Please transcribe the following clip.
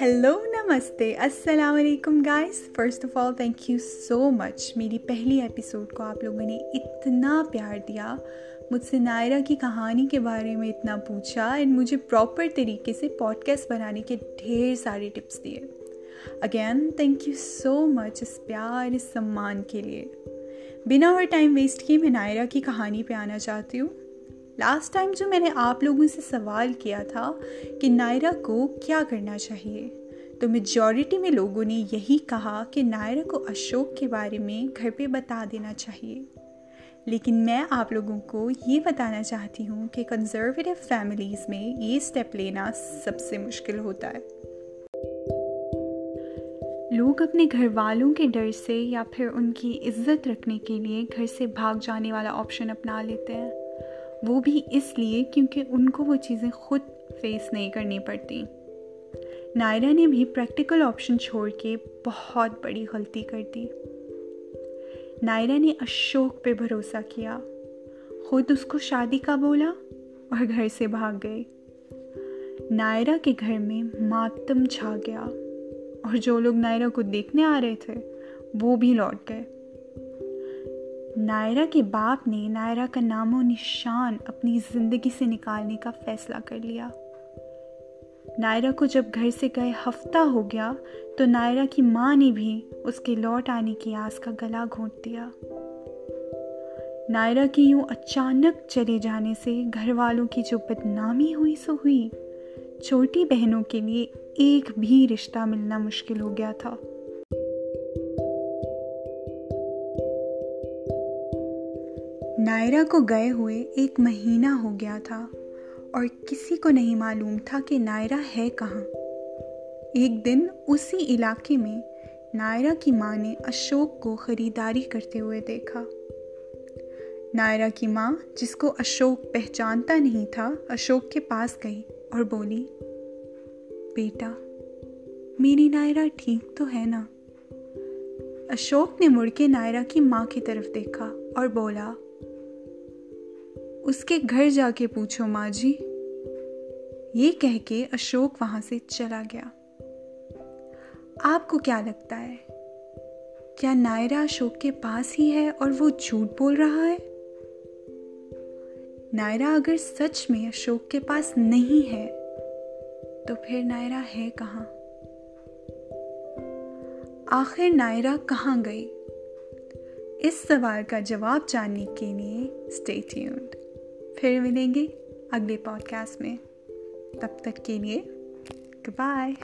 Hello नमस्ते अस्सलाम वालेकुम guys first of all thank you so much मेरी पहली एपिसोड को आप लोगों ने इतना प्यार दिया, मुझसे नायरा की कहानी के बारे में इतना पूछा एंड मुझे प्रॉपर तरीके से पॉडकास्ट बनाने के ढेर सारे टिप्स दिए। Again thank you so much इस प्यार, इस सम्मान के लिए। बिना और टाइम वेस्ट किए मैं नायरा की कहानी पे आना चाहती हूँ। लास्ट टाइम जो मैंने आप लोगों से सवाल किया था कि नायरा को क्या करना चाहिए तो मेजॉरिटी में लोगों ने यही कहा कि नायरा को अशोक के बारे में घर पे बता देना चाहिए। लेकिन मैं आप लोगों को ये बताना चाहती हूँ कि कंजर्वेटिव फैमिलीज़ में ये स्टेप लेना सबसे मुश्किल होता है। लोग अपने घर वालों के डर से या फिर उनकी इज़्ज़त रखने के लिए घर से भाग जाने वाला ऑप्शन अपना लेते हैं। वो भी इसलिए क्योंकि उनको वो चीज़ें खुद फेस नहीं करनी पड़ती। नायरा ने भी प्रैक्टिकल ऑप्शन छोड़ के बहुत बड़ी गलती कर दी। नायरा ने अशोक पे भरोसा किया। खुद उसको शादी का बोला और घर से भाग गए। नायरा के घर में मातम छा गया और जो लोग नायरा को देखने आ रहे थे, वो भी लौट गए। नायरा के बाप ने नायरा का नामो निशान अपनी ज़िंदगी से निकालने का फैसला कर लिया। नायरा को जब घर से गए हफ़्ता हो गया तो नायरा की माँ ने भी उसके लौट आने की आस का गला घोंट दिया। नायरा की यूँ अचानक चले जाने से घर वालों की जो बदनामी हुई, सो हुई। छोटी बहनों के लिए एक भी रिश्ता मिलना मुश्किल हो गया था। नायरा को गए हुए एक महीना हो गया था। और किसी को नहीं मालूम था कि नायरा है कहाँ। एक दिन उसी इलाके में नायरा की माँ ने अशोक को ख़रीदारी करते हुए देखा। नायरा की माँ, जिसको अशोक पहचानता नहीं था, अशोक के पास गई और बोली, बेटा, मेरी नायरा ठीक तो है ना? अशोक ने मुड़ के नायरा की माँ की तरफ़ देखा और बोला, उसके घर जाके पूछो माँ जी। ये कह के अशोक वहाँ से चला गया। आपको क्या लगता है? क्या नायरा अशोक के पास ही है और वो झूठ बोल रहा है? नायरा अगर सच में अशोक के पास नहीं है तो फिर नायरा है कहाँ? आखिर नायरा कहाँ गई? इस सवाल का जवाब जानने के लिए स्टे ट्यून्ड फिर मिलेंगे अगले पॉडकास्ट में। तब तक के लिए बाय